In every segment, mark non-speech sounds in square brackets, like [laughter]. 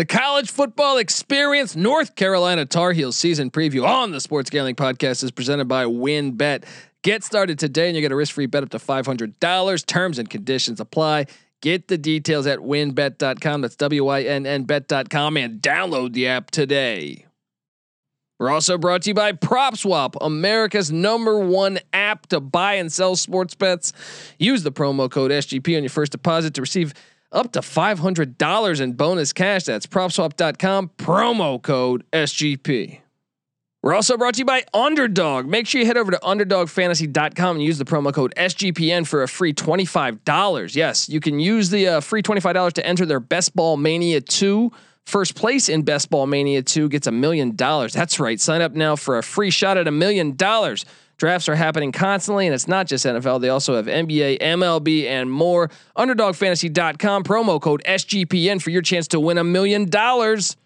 The college football experience, North Carolina Tar Heels season preview on the Sports Gambling Podcast is presented by WynnBET. Get started today and you get a risk free bet up to $500. Terms and conditions apply. Get the details at wynnbet.com. That's W Y N N bet.com and download the app today. We're also brought to you by PropSwap, America's number one app to buy and sell sports bets. Use the promo code SGP on your first deposit to receive up to $500 in bonus cash. That's propswap.com, promo code SGP. We're also brought to you by Underdog. Make sure you head over to underdogfantasy.com and use the promo code SGPN for a free $25. Yes, you can use the uh, free $25 to enter their Best Ball Mania 2. First place in Best Ball Mania 2 gets a million dollars. That's right. Sign up now for a free shot at a million dollars. Drafts are happening constantly, and it's not just NFL. They also have NBA, MLB, and more. UnderdogFantasy.com, promo code SGPN for your chance to win a million dollars.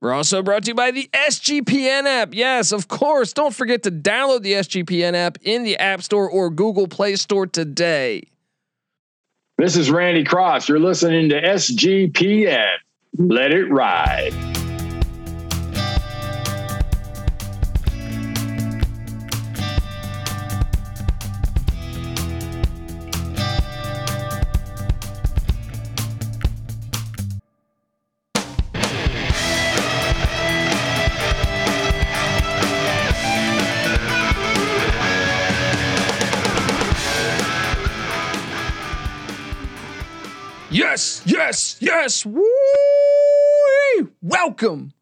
We're also brought to you by the SGPN app. Yes, of course. Don't forget to download the SGPN app in the App Store or Google Play Store today. This is Randy Cross. You're listening to SGPN. Let it ride. Yes, yes. Woo! Welcome.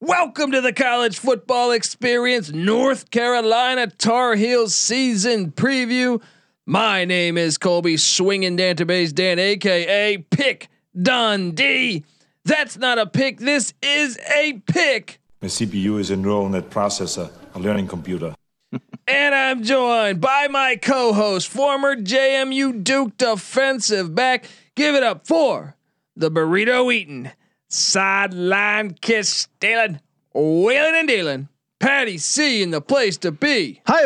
Welcome to the college football experience, North Carolina Tar Heels season preview. My name is Colby Swinging Dantabase Dan, aka Pick Dundee. That's not a pick. This is a pick. The CPU is a neural net processor, a learning computer. [laughs] And I'm joined by my co-host, former JMU Duke defensive back. Give it up for the burrito eating, sideline kiss stealing, wheeling and dealing. Patty C in the place to be. Hi,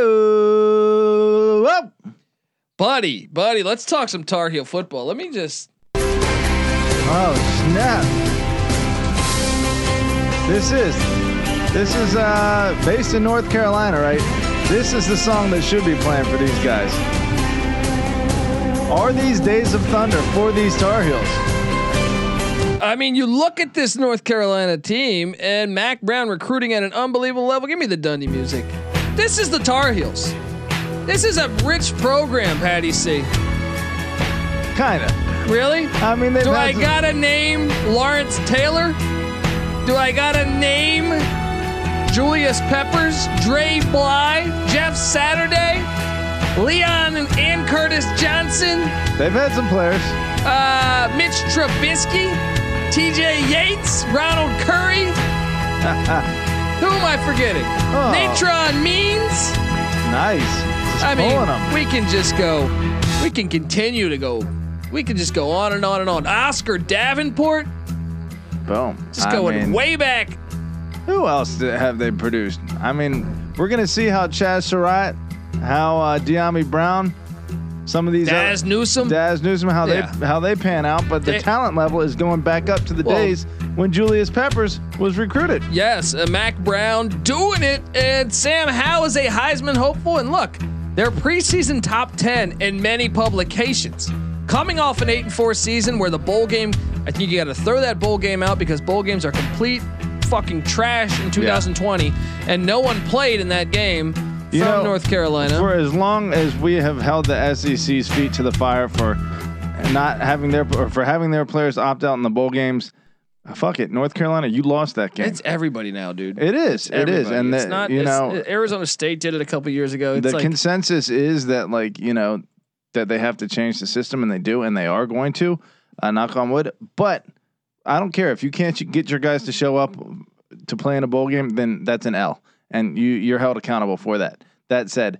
Buddy, buddy, let's talk some Tar Heel football. Let me just Oh snap! This is this is uh based in North Carolina, right? This is the song that should be playing for these guys. Are these days of thunder for these Tar Heels? I mean, you look at this North Carolina team and Mack Brown recruiting at an unbelievable level. Give me the Dundee music. This is the Tar Heels. This is a rich program, Patty C. Kinda. Really? I mean, they've Do I some- gotta name Lawrence Taylor? Do I gotta name Julius Peppers, Dre Bly, Jeff Saturday, Leon and, and Curtis Johnson, They've had some players. uh, Mitch Trubisky, TJ Yates, Ronald Curry? [laughs] Who am I forgetting? Oh. Natrone Means? Nice. Just I mean, them. we can just go. We can continue to go. We can just go on and on and on. Oscar Davenport, Boom. just I going mean, way back. Who else have they produced? I mean, we're gonna see how Chazz Surratt, how uh, Dyami Brown, some of these Dazz other- Newsome. Dazz Newsome, how Yeah. they how they pan out, but the They- talent level is going back up to the Well- days when Julius Peppers was recruited. Yes, uh, Mack Brown doing it, and Sam Howell is a Heisman hopeful. And look, they're preseason top ten in many publications. Coming off an eight and four season where the bowl game, I think you got to throw that bowl game out because bowl games are complete fucking trash in 2020, and no one played in that game You from know, North Carolina. For as long as we have held the SEC's feet to the fire for not having their or for having their players opt out in the bowl games, fuck it, North Carolina, you lost that game. it's everybody now, dude. it is, it is, Everybody. and it's the, not. you it's- know Arizona State did it a couple years ago. It's the like consensus is that like you know that they have to change the system and they do and they are going to uh, knock on wood but i don't care if you can't get your guys to show up to play in a bowl game then that's an l and you you're held accountable for that that said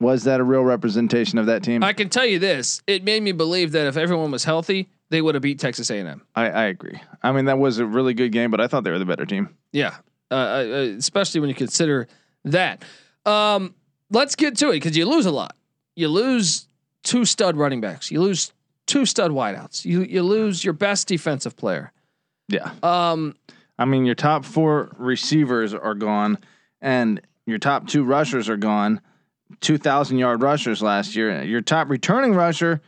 was that a real representation of that team I can tell you this: it made me believe that if everyone was healthy, they would have beat Texas A&M. I, I agree i mean that was a really good game but i thought they were the better team Yeah, uh, uh, especially when you consider that. Um, let's get to it because you lose a lot. You lose two stud running backs. You lose two stud wideouts. You you lose your best defensive player. Yeah. Um, I mean, your top four receivers are gone, and your top two rushers are gone. Two thousand yard rushers last year. Your top returning rusher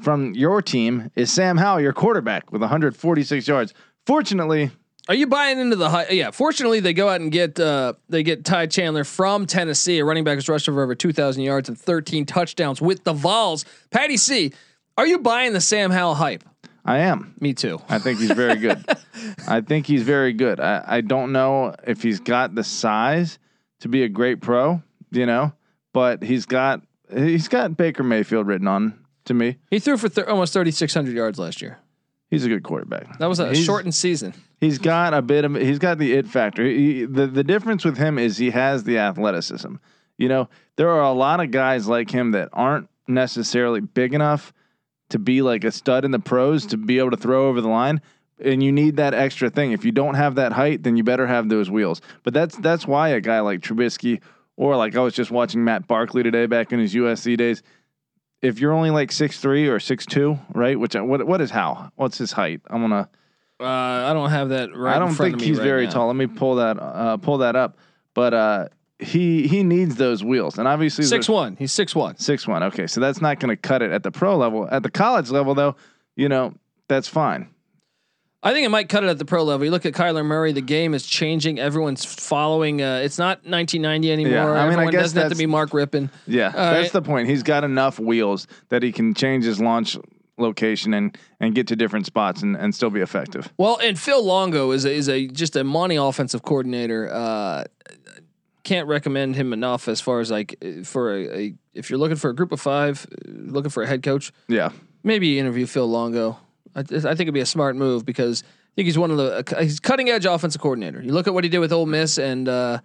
from your team is Sam Howell, your quarterback, with 146 yards. Fortunately, Are you buying into the high? Yeah. Fortunately, they go out and get uh, they get Ty Chandler from Tennessee, a running back who's rushed for over two thousand yards and thirteen touchdowns with the Vols. Patty C, are you buying the Sam Howell hype? I am. Me too. I think he's very good. [laughs] I think he's very good. I, I don't know if he's got the size to be a great pro, you know, but he's got he's got Baker Mayfield written on to me. He threw for th- almost thirty six hundred yards last year. He's a good quarterback. That was a He's- shortened season. He's got a bit of he's got the it factor. He, the the difference with him is he has the athleticism. You know, there are a lot of guys like him that aren't necessarily big enough to be like a stud in the pros to be able to throw over the line. And you need that extra thing. If you don't have that height, then you better have those wheels. But that's that's why a guy like Trubisky or like I was just watching Matt Barkley today back in his USC days. If you're only like six three or six two, right? Which what what is how? What's his height? I'm gonna Uh, I don't have that right. I don't front think of me he's right very now. tall. Let me pull that uh, pull that up. But uh, he he needs those wheels, and obviously Six one. He's six one. six one. Okay, so that's not going to cut it at the pro level. At the college level, though, you know that's fine. I think it might cut it at the pro level. You look at Kyler Murray. The game is changing. Everyone's following. Uh, it's not 1990 anymore. Yeah, I mean, I guess doesn't have to be Mark Rypien. Yeah, All that's the point. He's got enough wheels that he can change his launch location and and get to different spots and, and still be effective. Well, and Phil Longo is a, is a just a money offensive coordinator. Uh, can't recommend him enough as far as like uh, for a, a if you're looking for a group of five, uh, looking for a head coach, Yeah, maybe interview Phil Longo. I, I think it'd be a smart move because I think he's one of the he's cutting edge offensive coordinator. You look at what he did with Ole Miss and uh,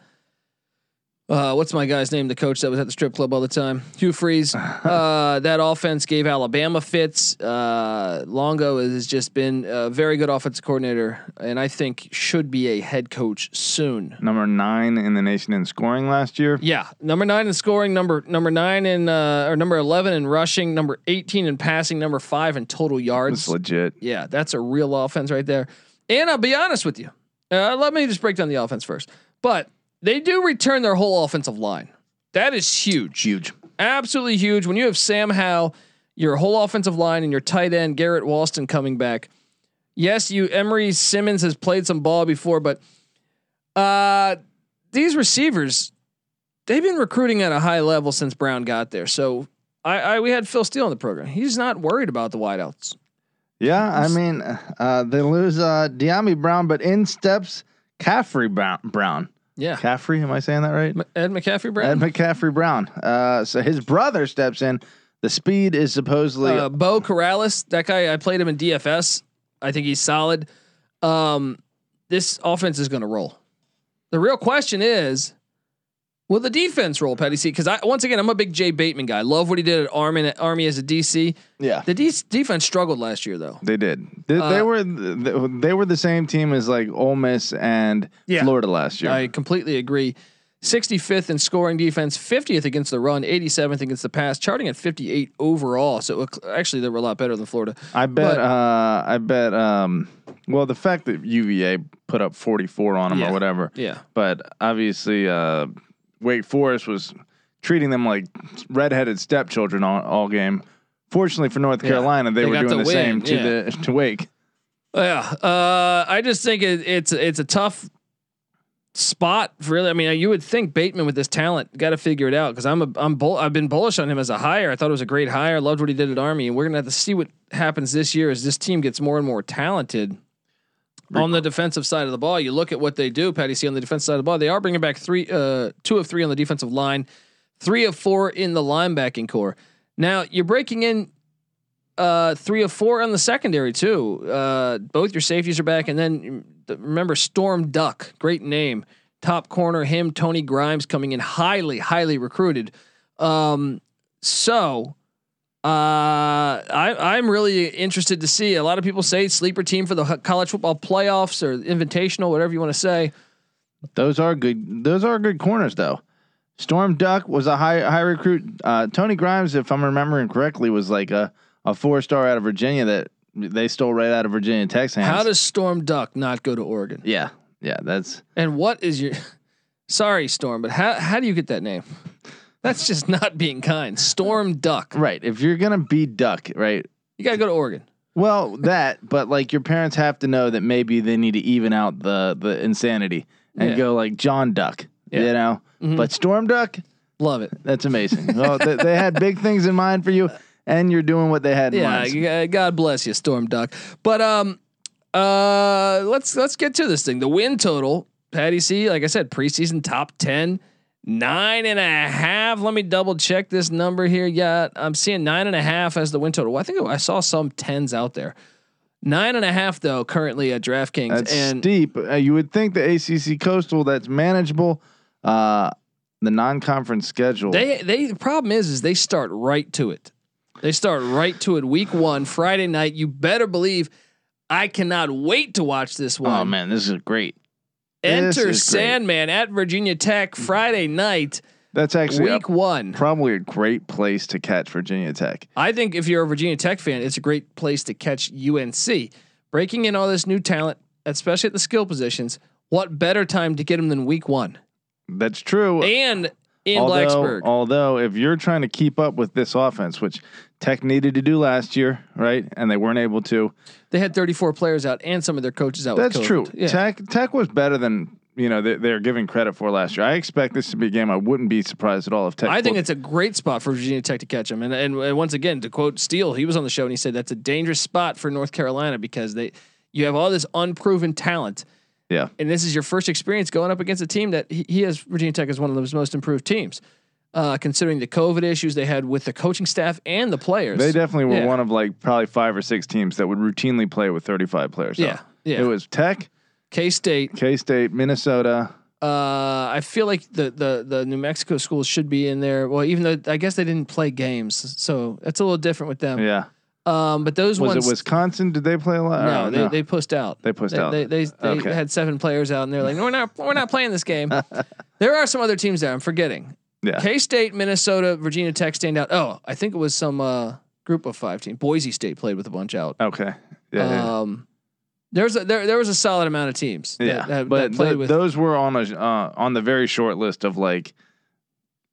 uh, what's my guy's name? The coach that was at the strip club all the time, Hugh Freeze. [laughs] Uh, that offense gave Alabama fits. Uh, Longo has just been a very good offensive coordinator, and I think should be a head coach soon. number nine in the nation in scoring last year. Yeah, number nine in scoring, number number nine in uh, or number eleven in rushing, number eighteen in passing, number five in total yards. It's legit. Yeah, that's a real offense right there. And I'll be honest with you. Uh, let me just break down the offense first. But they do return their whole offensive line. That is huge. Huge. Absolutely huge. When you have Sam Howell, your whole offensive line, and your tight end Garrett Walston coming back. Yes, you Emery Simmons has played some ball before, but uh, these receivers, they've been recruiting at a high level since Brown got there. So I, I we had Phil Steele in the program. He's not worried about the wideouts. Yeah, I mean, uh, they lose uh, Dyami Brown, but in steps Khafre Brown. Yeah. Khafre, am I saying that right? Ed McCaffrey Brown. Ed McCaffrey Brown. Uh, so his brother steps in. The speed is supposedly uh, Beau Corrales, that guy, I played him in DFS. I think he's solid. Um, this offense is going to roll. The real question is, will the defense role, Patty C? Because I once again, I'm a big Jay Bateman guy. Love what he did at Army, Army as a DC. yeah. The D- defense struggled last year, though. They did. They, they Uh, were they were the same team as like Ole Miss and Yeah. Florida last year. I completely agree. 65th in scoring defense, 50th against the run, 87th against the pass, charting at 58 overall. So uh, actually, they were a lot better than Florida. I bet. But- uh, I bet. Um, well, the fact that UVA put up 44 on them Yeah. or whatever, Yeah. but obviously uh, Wake Forest was treating them like redheaded stepchildren all, all game. Fortunately for North Yeah. Carolina, they, They were doing the same to yeah. the to Wake. Yeah, uh, I just think it, it's it's a tough spot. For really, I mean, you would think Bateman with this talent got to figure it out because I'm a I'm bull, I've been bullish on him as a hire. I thought it was a great hire. Loved what he did at Army, and we're gonna have to see what happens this year as this team gets more and more talented. On the defensive side of the ball, you look at what they do, Patty. See on the defensive side of the ball, they are bringing back three, uh, two of three on the defensive line, three of four in the linebacking core. Now you're breaking in uh, three of four on the secondary too. Uh, both your safeties are back, and then mm, remember Storm Duck, great name, top corner. Him, Tony Grimes coming in highly, highly recruited. Um, so uh, I, I'm really interested to see. A lot of people say sleeper team for the college football playoffs or invitational, whatever you want to say. Those are good. Those are good corners, though. Storm Duck was a high high recruit. Uh, Tony Grimes, if I'm remembering correctly, was like a, a four star out of Virginia that they stole right out of Virginia Tech's hands. How does Storm Duck not go to Oregon? yeah, yeah, that's And what is your? [laughs] Sorry, Storm, but how how do you get that name? That's just not being kind. Storm Duck. right. If you're gonna be Duck, right? You got to go to Oregon. Well, that, but like your parents have to know that maybe they need to even out the the insanity and Yeah. go like John Duck, Yeah. you know. Mhm. But Storm Duck, Love it. that's amazing. well, they, they had big things in mind for you, and you're doing what they had in Yeah, mind. God bless you, Storm Duck. But um, uh, let's let's get to this thing. The win total, Patty C. Like I said, preseason top ten, nine and a half. Let me double check this number here. Yeah, I'm seeing nine and a half as the win total. I think I saw some tens out there. Nine and a half though currently at DraftKings, That's and steep. Uh, you would think the ACC Coastal that's manageable. Uh, the non-conference schedule. They they the problem is is they start right to it. They start right to it. Week one, Friday night. You better believe I cannot wait to watch this one. oh man, this is great. This Enter. Sandman at Virginia Tech Friday night, That's actually week one. probably a great place to catch Virginia Tech. I think if you're a Virginia Tech fan, it's a great place to catch UNC. Breaking in all this new talent, especially at the skill positions. What better time to get them than week one? That's true. And in although, Blacksburg. although if you're trying to keep up with this offense, which Tech needed to do last year, right, and they weren't able to. They had 34 players out and some of their coaches out. That's true. Yeah. Tech Tech was better than you know they, they're giving credit for last year. I expect this to be a game. I wouldn't be surprised at all if Tech. I think it's a great spot for Virginia Tech to catch them. And, and and once again, to quote Steele, he was on the show and he said that's a dangerous spot for North Carolina because they you have all this unproven talent. Yeah. and this is your first experience going up against a team that he, he has Virginia Tech as one of those most improved teams. Uh, considering the COVID issues they had with the coaching staff and the players, They definitely were Yeah. one of like probably five or six teams that would routinely play with 35 players. Yeah, So yeah. It was Tech, K State. K State, Minnesota. Uh, I feel like the the the New Mexico schools should be in there. Well, even though I guess they didn't play games, so that's a little different with them. Yeah. Um, but those Was ones, it Wisconsin? Did they play a lot? no, they they pushed out. They pushed they, out. They they, they Okay. had seven players out, and they're like, no, we're not we're not playing this game. [laughs] there are some other teams there. I'm forgetting. yeah. K State, Minnesota, Virginia Tech stand out. Oh, I think it was some uh, group of five team. Boise State played with a bunch out. Okay. Yeah. yeah. Um, there's a, there there was a solid amount of teams. that- Yeah, that, but that played th- with. those were on a uh, on the very short list of like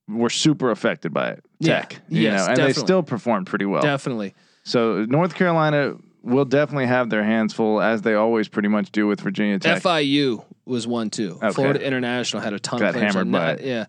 were super affected by it. Yeah, Tech, you yes, know, and they still performed pretty well. definitely. So North Carolina will definitely have their hands full as they always pretty much do with Virginia Tech. FIU was one too. Okay. Florida International had a ton Got of hammered by it. Yeah.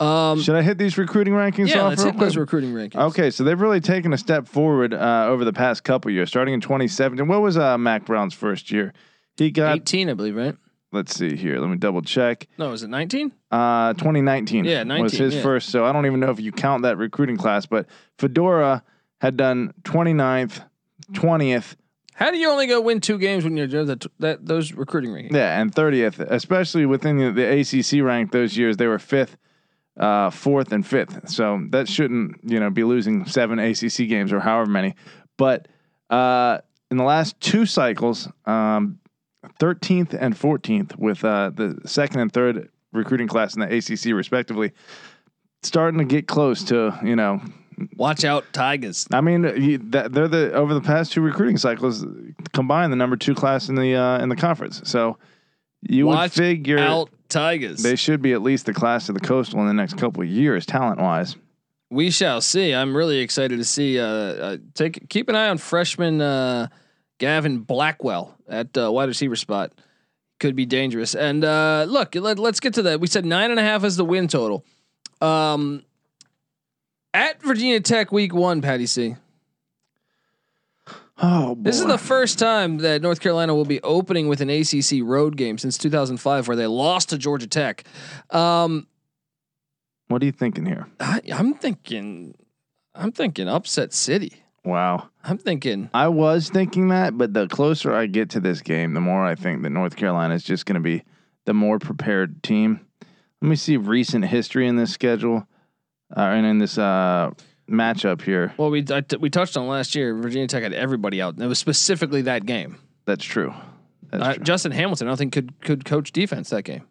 Um, Should I hit these recruiting rankings yeah, off let's hit those recruiting rankings. Okay, so they've really taken a step forward uh, over the past couple years. Starting in 2017, what was uh, Mack Brown's first year? He got. 18, I believe, right? Let's see here. Let me double check. No, was it 19? Uh, 2019 Yeah, 19 was his yeah. first. So I don't even know if you count that recruiting class, but Fedora had done 29th, 20th, How do you only go win two games when you're that, that those recruiting rankings? yeah, and 30th, especially within the, the ACC rank those years, they were fifth, uh, fourth, and fifth. So that shouldn't, you know, be losing seven ACC games or however many. But uh, in the last two cycles, um, 13th and 14th with uh, the second and third recruiting class in the ACC, respectively, starting to get close to, you know, Watch out, Tigers. I mean, you, that, they're the over the past two recruiting cycles combined the number two class in the uh, in the conference. So you would Watch figure Out, Tigers. they should be at least the class of the coastal in the next couple of years, talent wise. We shall see. I'm really excited to see. Uh, uh, take keep an eye on freshman uh, Gavin Blackwell at uh, wide receiver spot. Could be dangerous. And uh, look, let, let's get to that. We said nine and a half is the win total. Um, at Virginia Tech, week one, Patty C. Oh, boy. This is the first time that North Carolina will be opening with an ACC road game since 2005, where they lost to Georgia Tech. Um, what are you thinking here? I, I'm thinking, I'm thinking upset city. Wow. I'm thinking. I was thinking that, but the closer I get to this game, the more I think that North Carolina is just going to be the more prepared team. Let me see recent history in this schedule uh, and in this uh, matchup here. Well, we I t- we touched on last year. Virginia Tech had everybody out. And it was specifically that game. That's true. That's Uh, true. Justin Hamilton, I don't think could could coach defense that game.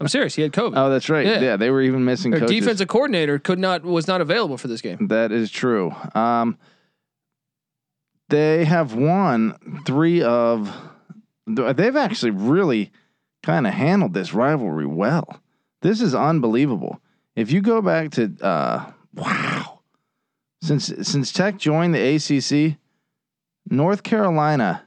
I'm serious. He had COVID. Oh, that's right. Yeah. Yeah, they were even missing Their coaches. defensive coordinator could not was not available for this game. That is true. Um, They have won three of. They've actually really kind of handled this rivalry well. This is unbelievable. If you go back to uh, wow, since since Tech joined the ACC, North Carolina.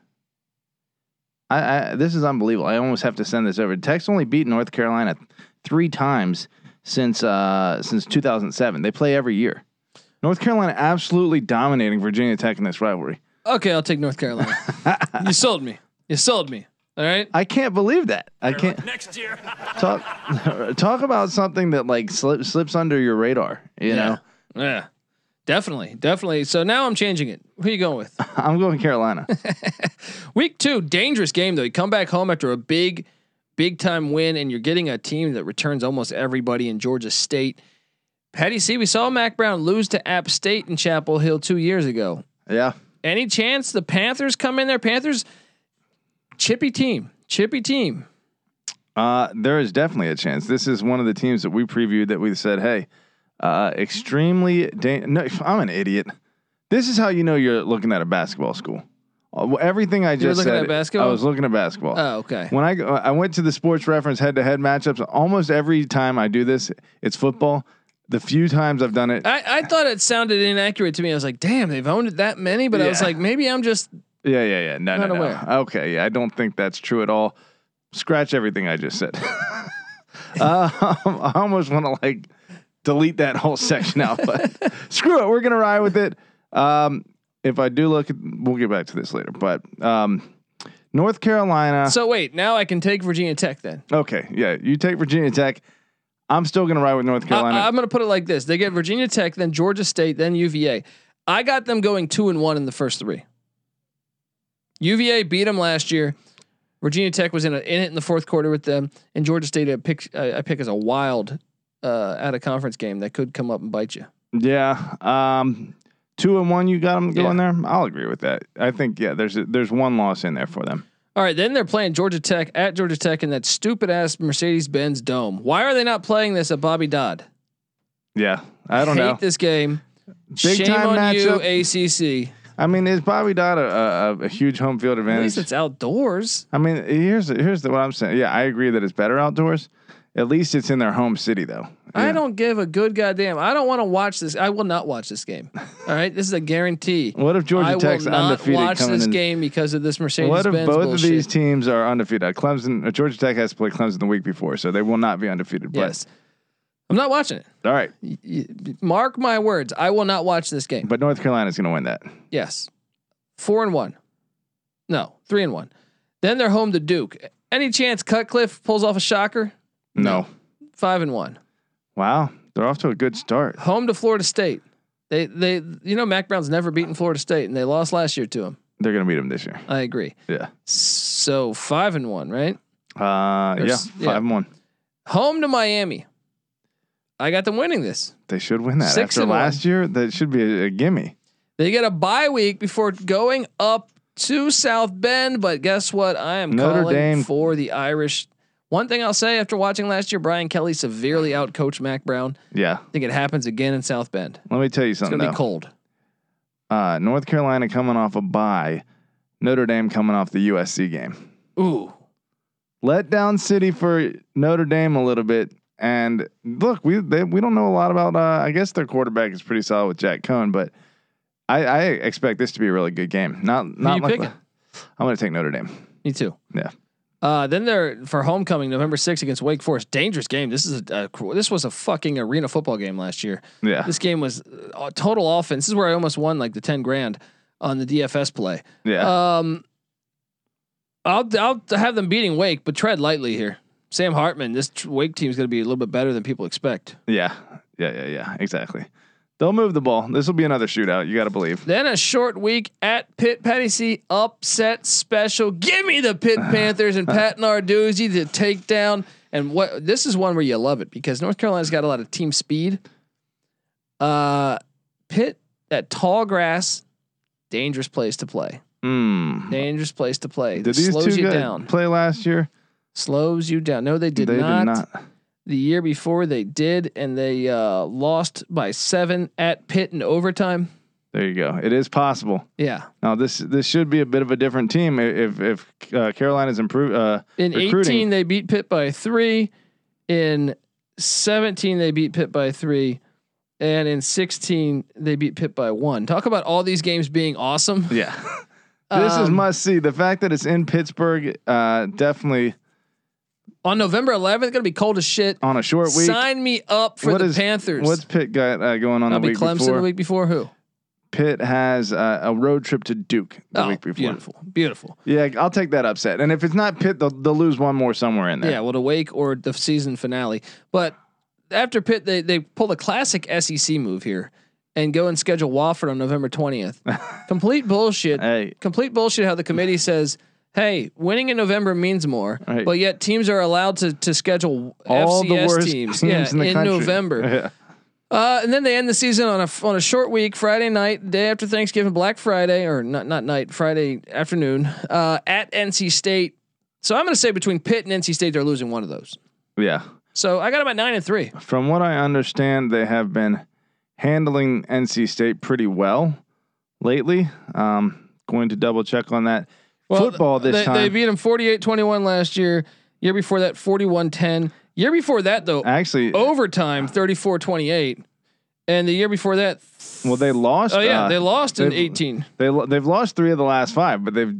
I, I this is unbelievable. I almost have to send this over. Tech's only beat North Carolina three times since uh, since 2007. They play every year. North Carolina absolutely dominating Virginia Tech in this rivalry. Okay, I'll take North Carolina. [laughs] you sold me. You sold me. All right. I can't believe that. I can't Next year. [laughs] talk talk about something that like slip, slips under your radar. You know, Yeah. Definitely. Definitely. So now I'm changing it. Who are you going with? [laughs] I'm going Carolina. [laughs] Week two, dangerous game though. You come back home after a big, big time win, and you're getting a team that returns almost everybody in Georgia State. Patty C, we saw Mack Brown lose to App State in Chapel Hill two years ago. yeah, Any chance the Panthers come in there? Panthers, chippy team, chippy team. uh, there is definitely a chance. This is one of the teams that we previewed that we said, hey, uh, extremely. Da- no, [laughs] I'm an idiot. This is how you know you're looking at a basketball school. Uh, Everything I just looking said, at basketball? I was looking at basketball. Oh, okay. When I go, I went to the sports reference head to head matchups. Almost every time I do this, it's football. The few times I've done it, I, I thought it sounded inaccurate to me. I was like, damn, they've owned it that many, but I was like, maybe I'm just yeah, yeah, yeah. No, Not no, no. aware. Okay, yeah, I don't think that's true at all. Scratch everything I just said. uh, [laughs] I almost want to like delete that whole section out, but [laughs] screw it. We're gonna ride with it. Um, if I do look, at, we'll get back to this later. But um, North Carolina. so wait, now I can take Virginia Tech then. okay, yeah, you take Virginia Tech. I'm still gonna ride with North Carolina. I, am going to put it like this: they get Virginia Tech, then Georgia State, then UVA. I got them going two and one in the first three. UVA beat them last year. Virginia Tech was in, a, in it in the fourth quarter with them, and Georgia State I pick I I pick as a wild uh, out of conference game that could come up and bite you. Yeah. Um, two and one, you got them Yeah. going there. I'll agree with that. I think yeah, there's a, there's one loss in there for them. All right, then they're playing Georgia Tech at Georgia Tech in that stupid ass Mercedes Benz Dome. Why are they not playing this at Bobby Dodd? Yeah, I don't Hate know. this game. Big Shame on matchup. you, ACC. I mean, is Bobby Dodd a, a, a huge home field advantage? At least it's outdoors. I mean, here's here's the, what I'm saying. Yeah, I agree that it's better outdoors. At least it's in their home city, though. I don't give a good goddamn. I don't want to watch this. I will not watch this game. All right, this is a guarantee. What if Georgia I will not undefeated watch this in? game because of this Mercedes What if Benz both bullshit. of these teams are undefeated? Clemson, uh, Georgia Tech has to play Clemson the week before, so they will not be undefeated. But, yes, I'm not watching it. All right. Mark my words. I will not watch this game. But North Carolina is going to win that. Yes, four and one. No, three and one. Then they're home to Duke. Any chance Cutcliffe pulls off a shocker? No. Five and one. Wow, they're off to a good start. Home to Florida State. They they you know Mack Brown's never beaten Florida State and they lost last year to him. They're going to beat them this year. I agree. Yeah. So five and one, right? Uh, yeah, five yeah. and one. Home to Miami. I got them winning this. They should win that. Six After and one. last year, that should be a, a gimme. They get a bye week before going up to South Bend, but guess what? I am Notre calling Dame. for the Irish. One thing I'll say after watching last year, Brian Kelly severely outcoached Mack Brown. Yeah. I think it happens again in South Bend. Let me tell you something. It's gonna be cold. Uh, North Carolina coming off a bye, Notre Dame coming off the USC game. Ooh. Let down city for Notre Dame a little bit. And look, we they, we don't know a lot about. Uh, I guess their quarterback is pretty solid with Jack Coan, but I, I expect this to be a really good game. Not not picking? I'm going to take Notre Dame. Me too. Yeah. Uh, then they're for homecoming November 6th against Wake Forest. Dangerous game. This is a, a this was a fucking arena football game last year. Yeah, This game was uh, total offense. This is where I almost won like the 10 grand on the DFS play. yeah. Um, I'll I'll have them beating Wake, but tread lightly here. Sam Hartman, this Wake team is going to be a little bit better than people expect. Yeah, yeah, yeah, yeah. Exactly. They'll move the ball. This will be another shootout. You got to believe. Then a short week at Pitt. C upset special. Give me the Pitt [sighs] Panthers and Pat [laughs] Narduzzi to take down. And what this is one where you love it because North Carolina's got a lot of team speed. Uh, Pitt at tall grass, dangerous place to play. Mm. Dangerous place to play. Did these Slows two you down. play last year? Slows you down. No, they did they not. did not. The year before they did, and they uh, lost by seven at Pitt in overtime. There you go. It is possible. Yeah. Now this this should be a bit of a different team if if uh, Carolina's improved. Uh, In recruiting. 18, they beat Pitt by three. In 17, they beat Pitt by three. And in 16, they beat Pitt by one. Talk about all these games being awesome. yeah, [laughs] this is Um, must see. The fact that it's in Pittsburgh, uh, definitely On November 11th, it's going to be cold as shit. on a short week. Sign me up for What the is- Panthers. What's Pitt got uh, going on I'll the be week Clemson before? the week before who? Pitt has uh, a road trip to Duke the oh, week before. beautiful, beautiful. Yeah, I'll take that upset. And if it's not Pitt, they'll, they'll lose one more somewhere in there. Yeah, well, the Wake or the season finale. But after Pitt, they they pull the classic SEC move here and go and schedule Wofford on November 20th. [laughs] Complete bullshit. Hey, Complete bullshit. How the committee says. Hey, winning in November means more, Right. but yet teams are allowed to to schedule all FCS the worst teams, [laughs] teams yeah, in country. November. [laughs] Yeah. Uh, and then they end the season on a on a short week, Friday night, day after Thanksgiving, Black Friday, or not not night, Friday afternoon, uh, at NC State. So I'm going to say between Pitt and NC State, they're losing one of those. yeah. So I got about nine and three. From what I understand, they have been handling NC State pretty well lately. Um, going to double check on that. Football this they, time. They beat them 48-21 last year. Year before that, 41-10. Year before that, though, Actually, overtime, 34-28. And the year before that, well, they lost. oh yeah, uh, they lost in 18. They they've lost three of the last five, but they've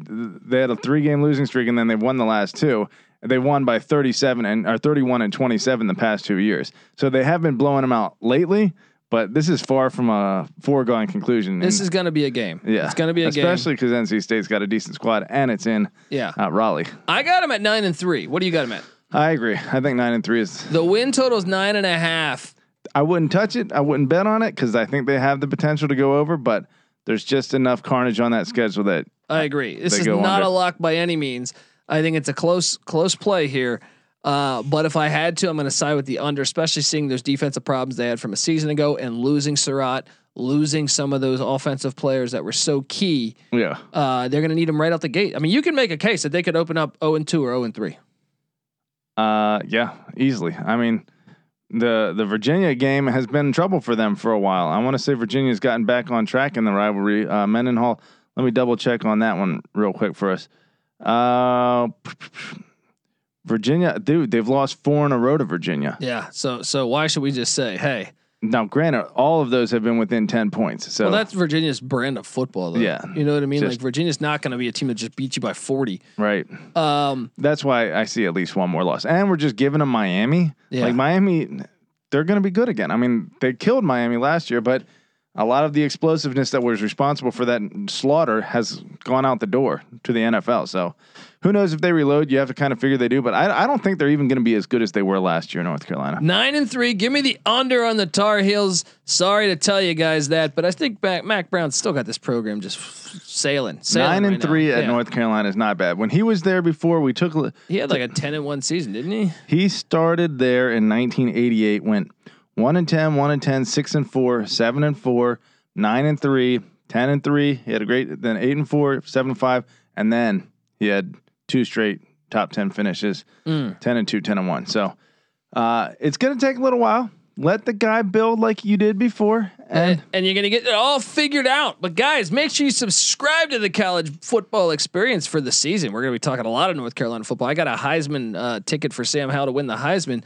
they had a three game losing streak and then they've won the last two. They won by 37 and or 31 and 27 the past two years. So they have been blowing them out lately, but this is far from a foregone conclusion. This is going to be a game. yeah, It's going to be a game. especially because NC State's got a decent squad and it's in Yeah. uh, Raleigh. I got them at nine and three. What do you got them at? I agree. I think nine and three is. The win total is nine and a half. I wouldn't touch it. I wouldn't bet on it because I think they have the potential to go over, but there's just enough carnage on that schedule that I agree. This is not under. a lock by any means. I think it's a close close play here. Uh, but if I had to, I'm going to side with the under, especially seeing those defensive problems they had from a season ago and losing Surratt, losing some of those offensive players that were so key. yeah. Uh, they're going to need them right out the gate. I mean, you can make a case that they could open up 0 and 2 or 0 and 3. Uh, yeah, easily. I mean, the the Virginia game has been in trouble for them for a while. I want to say Virginia's gotten back on track in the rivalry. Uh, Mendenhall. Let me double check on that one real quick for us. Uh, Virginia, dude, they've lost four in a row to Virginia. Yeah. So so why should we just say, hey, Now, granted, all of those have been within ten points. So well, that's Virginia's brand of football, though. Yeah. You know what I mean? Just- like Virginia's not going to be a team that just beats you by 40. right. Um, That's why I see at least one more loss. And we're just giving them Miami. Yeah. Like Miami, they're going to be good again. I mean, they killed Miami last year, but a lot of the explosiveness that was responsible for that slaughter has gone out the door to the NFL. So who knows if they reload? You have to kind of figure they do, but I, I don't think they're even going to be as good as they were last year in North Carolina. Nine and three. Give me the under on the Tar Heels. Sorry to tell you guys that, but I think back, Mack Brown's still got this program just sailing. sailing Nine and right now. three at Yeah. North Carolina is not bad. When he was there before, we took He had like a ten and one season, didn't he? He started there in 1988, went 1 and 10, 1 and 10, 6 and 4, 7 and 4, 9 and 3, 10 and 3. He had a great then 8 and 4, 7 and 5, and then he had two straight top 10 finishes, Mm. 10 and 2, 10 and 1. So, uh, it's going to take a little while. Let the guy build like you did before and And, and you're going to get it all figured out. But guys, make sure you subscribe to the college football experience for the season. We're going to be talking a lot of North Carolina football. I got a Heisman uh, ticket for Sam Howell to win the Heisman.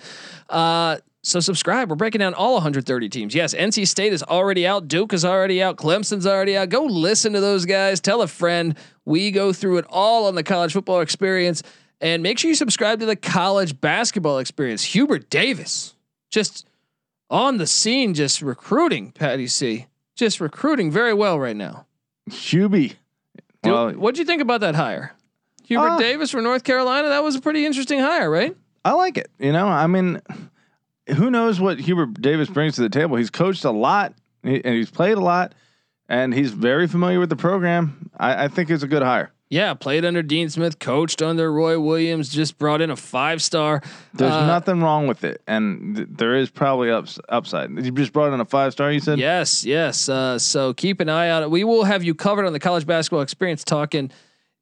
Uh, so subscribe. We're breaking down all 130 teams. Yes, NC State is already out. Duke is already out. Clemson's already out. Go listen to those guys. Tell a friend. We go through it all on the college football experience. And make sure you subscribe to the college basketball experience. Hubert Davis, just on the scene, just recruiting, Patty C. Just recruiting very well right now. Hubie. Well, what'd you think about that hire? Hubert Uh, Davis from North Carolina. That was a pretty interesting hire, right? I like it. You know, I mean, who knows what Hubert Davis brings to the table? He's coached a lot and he's played a lot, and he's very familiar with the program. I, I think it's a good hire. Yeah, played under Dean Smith, coached under Roy Williams, just brought in a five star. There's Uh, nothing wrong with it, and th- there is probably ups, upside. You just brought in a five star. You said, Yes, yes. Uh, so keep an eye out. We will have you covered on the college basketball experience, talking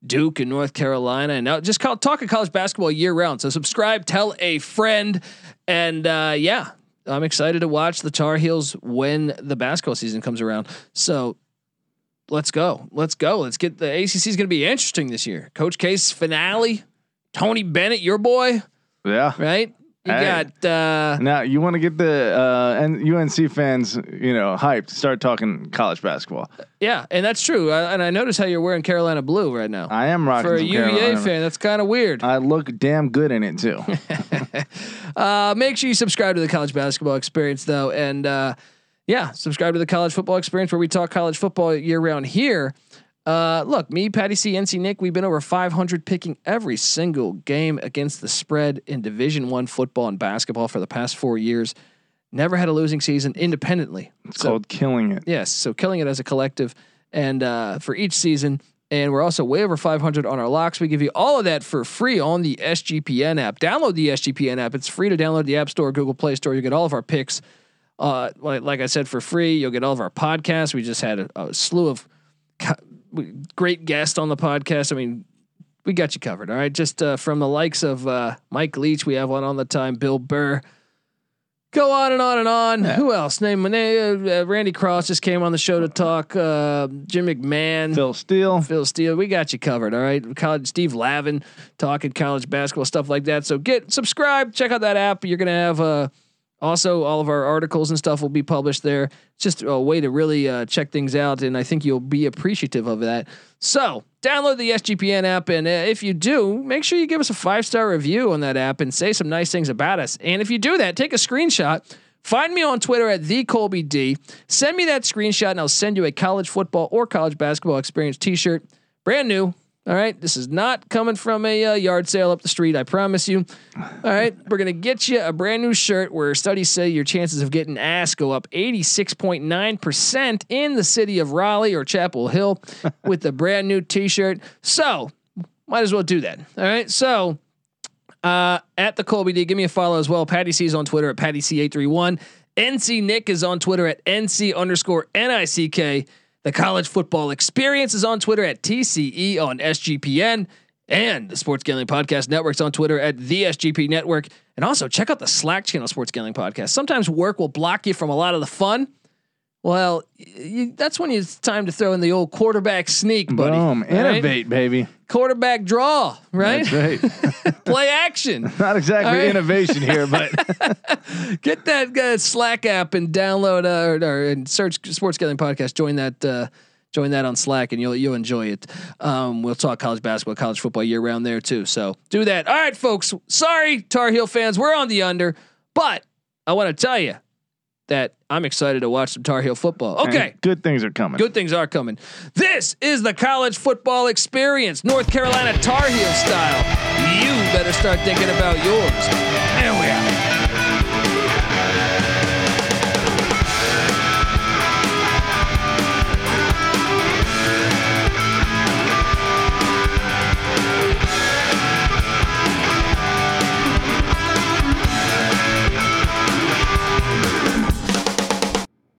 Duke and North Carolina, and now just call, of college basketball year round. So subscribe, tell a friend, and uh, yeah, I'm excited to watch the Tar Heels when the basketball season comes around. So let's go. Let's go. Let's get the ACC is going to be interesting this year. Coach K's finale. Tony Bennett, your boy, Yeah. right? You got uh, Now you want to get the uh, and UNC fans, you know, hyped. Start talking college basketball. yeah, and that's true. I, and I notice how you're wearing Carolina blue right now. I am rocking For a UVA Carolina. fan, that's kind of weird. I look damn good in it too. [laughs] Uh, make sure you subscribe to the college basketball experience though, and uh, yeah, subscribe to the college football experience where we talk college football year round here. Uh, look, me, Patty C, NC Nick, we've been over 500 picking every single game against the spread in Division One football and basketball for the past four years. Never had a losing season independently. It's called killing it. Yes, so killing it as a collective, and uh, for each season, and we're also way over 500 on our locks. We give you all of that for free on the SGPN app. Download the SGPN app. It's free to download the App Store, Google Play Store. You get all of our picks. Uh, like, like I said, for free. You'll get all of our podcasts. We just had a, a slew of co- great guest on the podcast. I mean, we got you covered. All right, just uh, from the likes of uh, Mike Leach, we have one on the time. Bill Burr. Go on and on and on. Who else? Name name uh, Randy Cross just came on the show to talk. Uh, Jim McMahon, Phil, Steele. Phil Steele. We got you covered. All right. College Steve Lavin talking college basketball stuff like that. So get subscribe. Check out that app. You're gonna have uh, also all of our articles and stuff will be published there. It's just a way to really uh, check things out, and I think you'll be appreciative of that. So download the SGPN app, and uh, if you do, make sure you give us a five star review on that app and say some nice things about us. And if you do that, take a screenshot. Find me on Twitter at the Colby D. Send me that screenshot, and I'll send you a college football or college basketball experience T-shirt, brand new. All right, this is not coming from a uh, yard sale up the street. I promise you. All right, we're gonna get you a brand new shirt where studies say your chances of getting ass go up 86.9 percent in the city of Raleigh or Chapel Hill [laughs] with the brand new T-shirt. So might as well do that. All right, so uh, at the Colby D. Give me a follow as well. Patty C is on Twitter at Patty C831. NC Nick is on Twitter at NC underscore NICK. The college football experience is on Twitter at TCE on SGPN. And the Sports Gambling Podcast Network's on Twitter at the SGP Network. And also check out the Slack channel Sports Gambling Podcast. Sometimes work will block you from a lot of the fun. Well, you, that's when it's time to throw in the old quarterback sneak, buddy. Boom. Right? Innovate, baby. Quarterback draw, right? That's right. [laughs] Play action. [laughs] Not exactly right. innovation here, but [laughs] Get that uh, Slack app and download uh, or, or and search Sports Gambling Podcast. Join that. Uh, join that on Slack, and you'll you'll enjoy it. Um, we'll talk college basketball, college football year round there too. So do that. All right, folks. Sorry, Tar Heel fans, we're on the under, but I want to tell you that I'm excited to watch some Tar Heel football. Okay. good things are coming. Good things are coming. This is the college football experience, North Carolina Tar Heel style. You better start thinking about yours. And we out.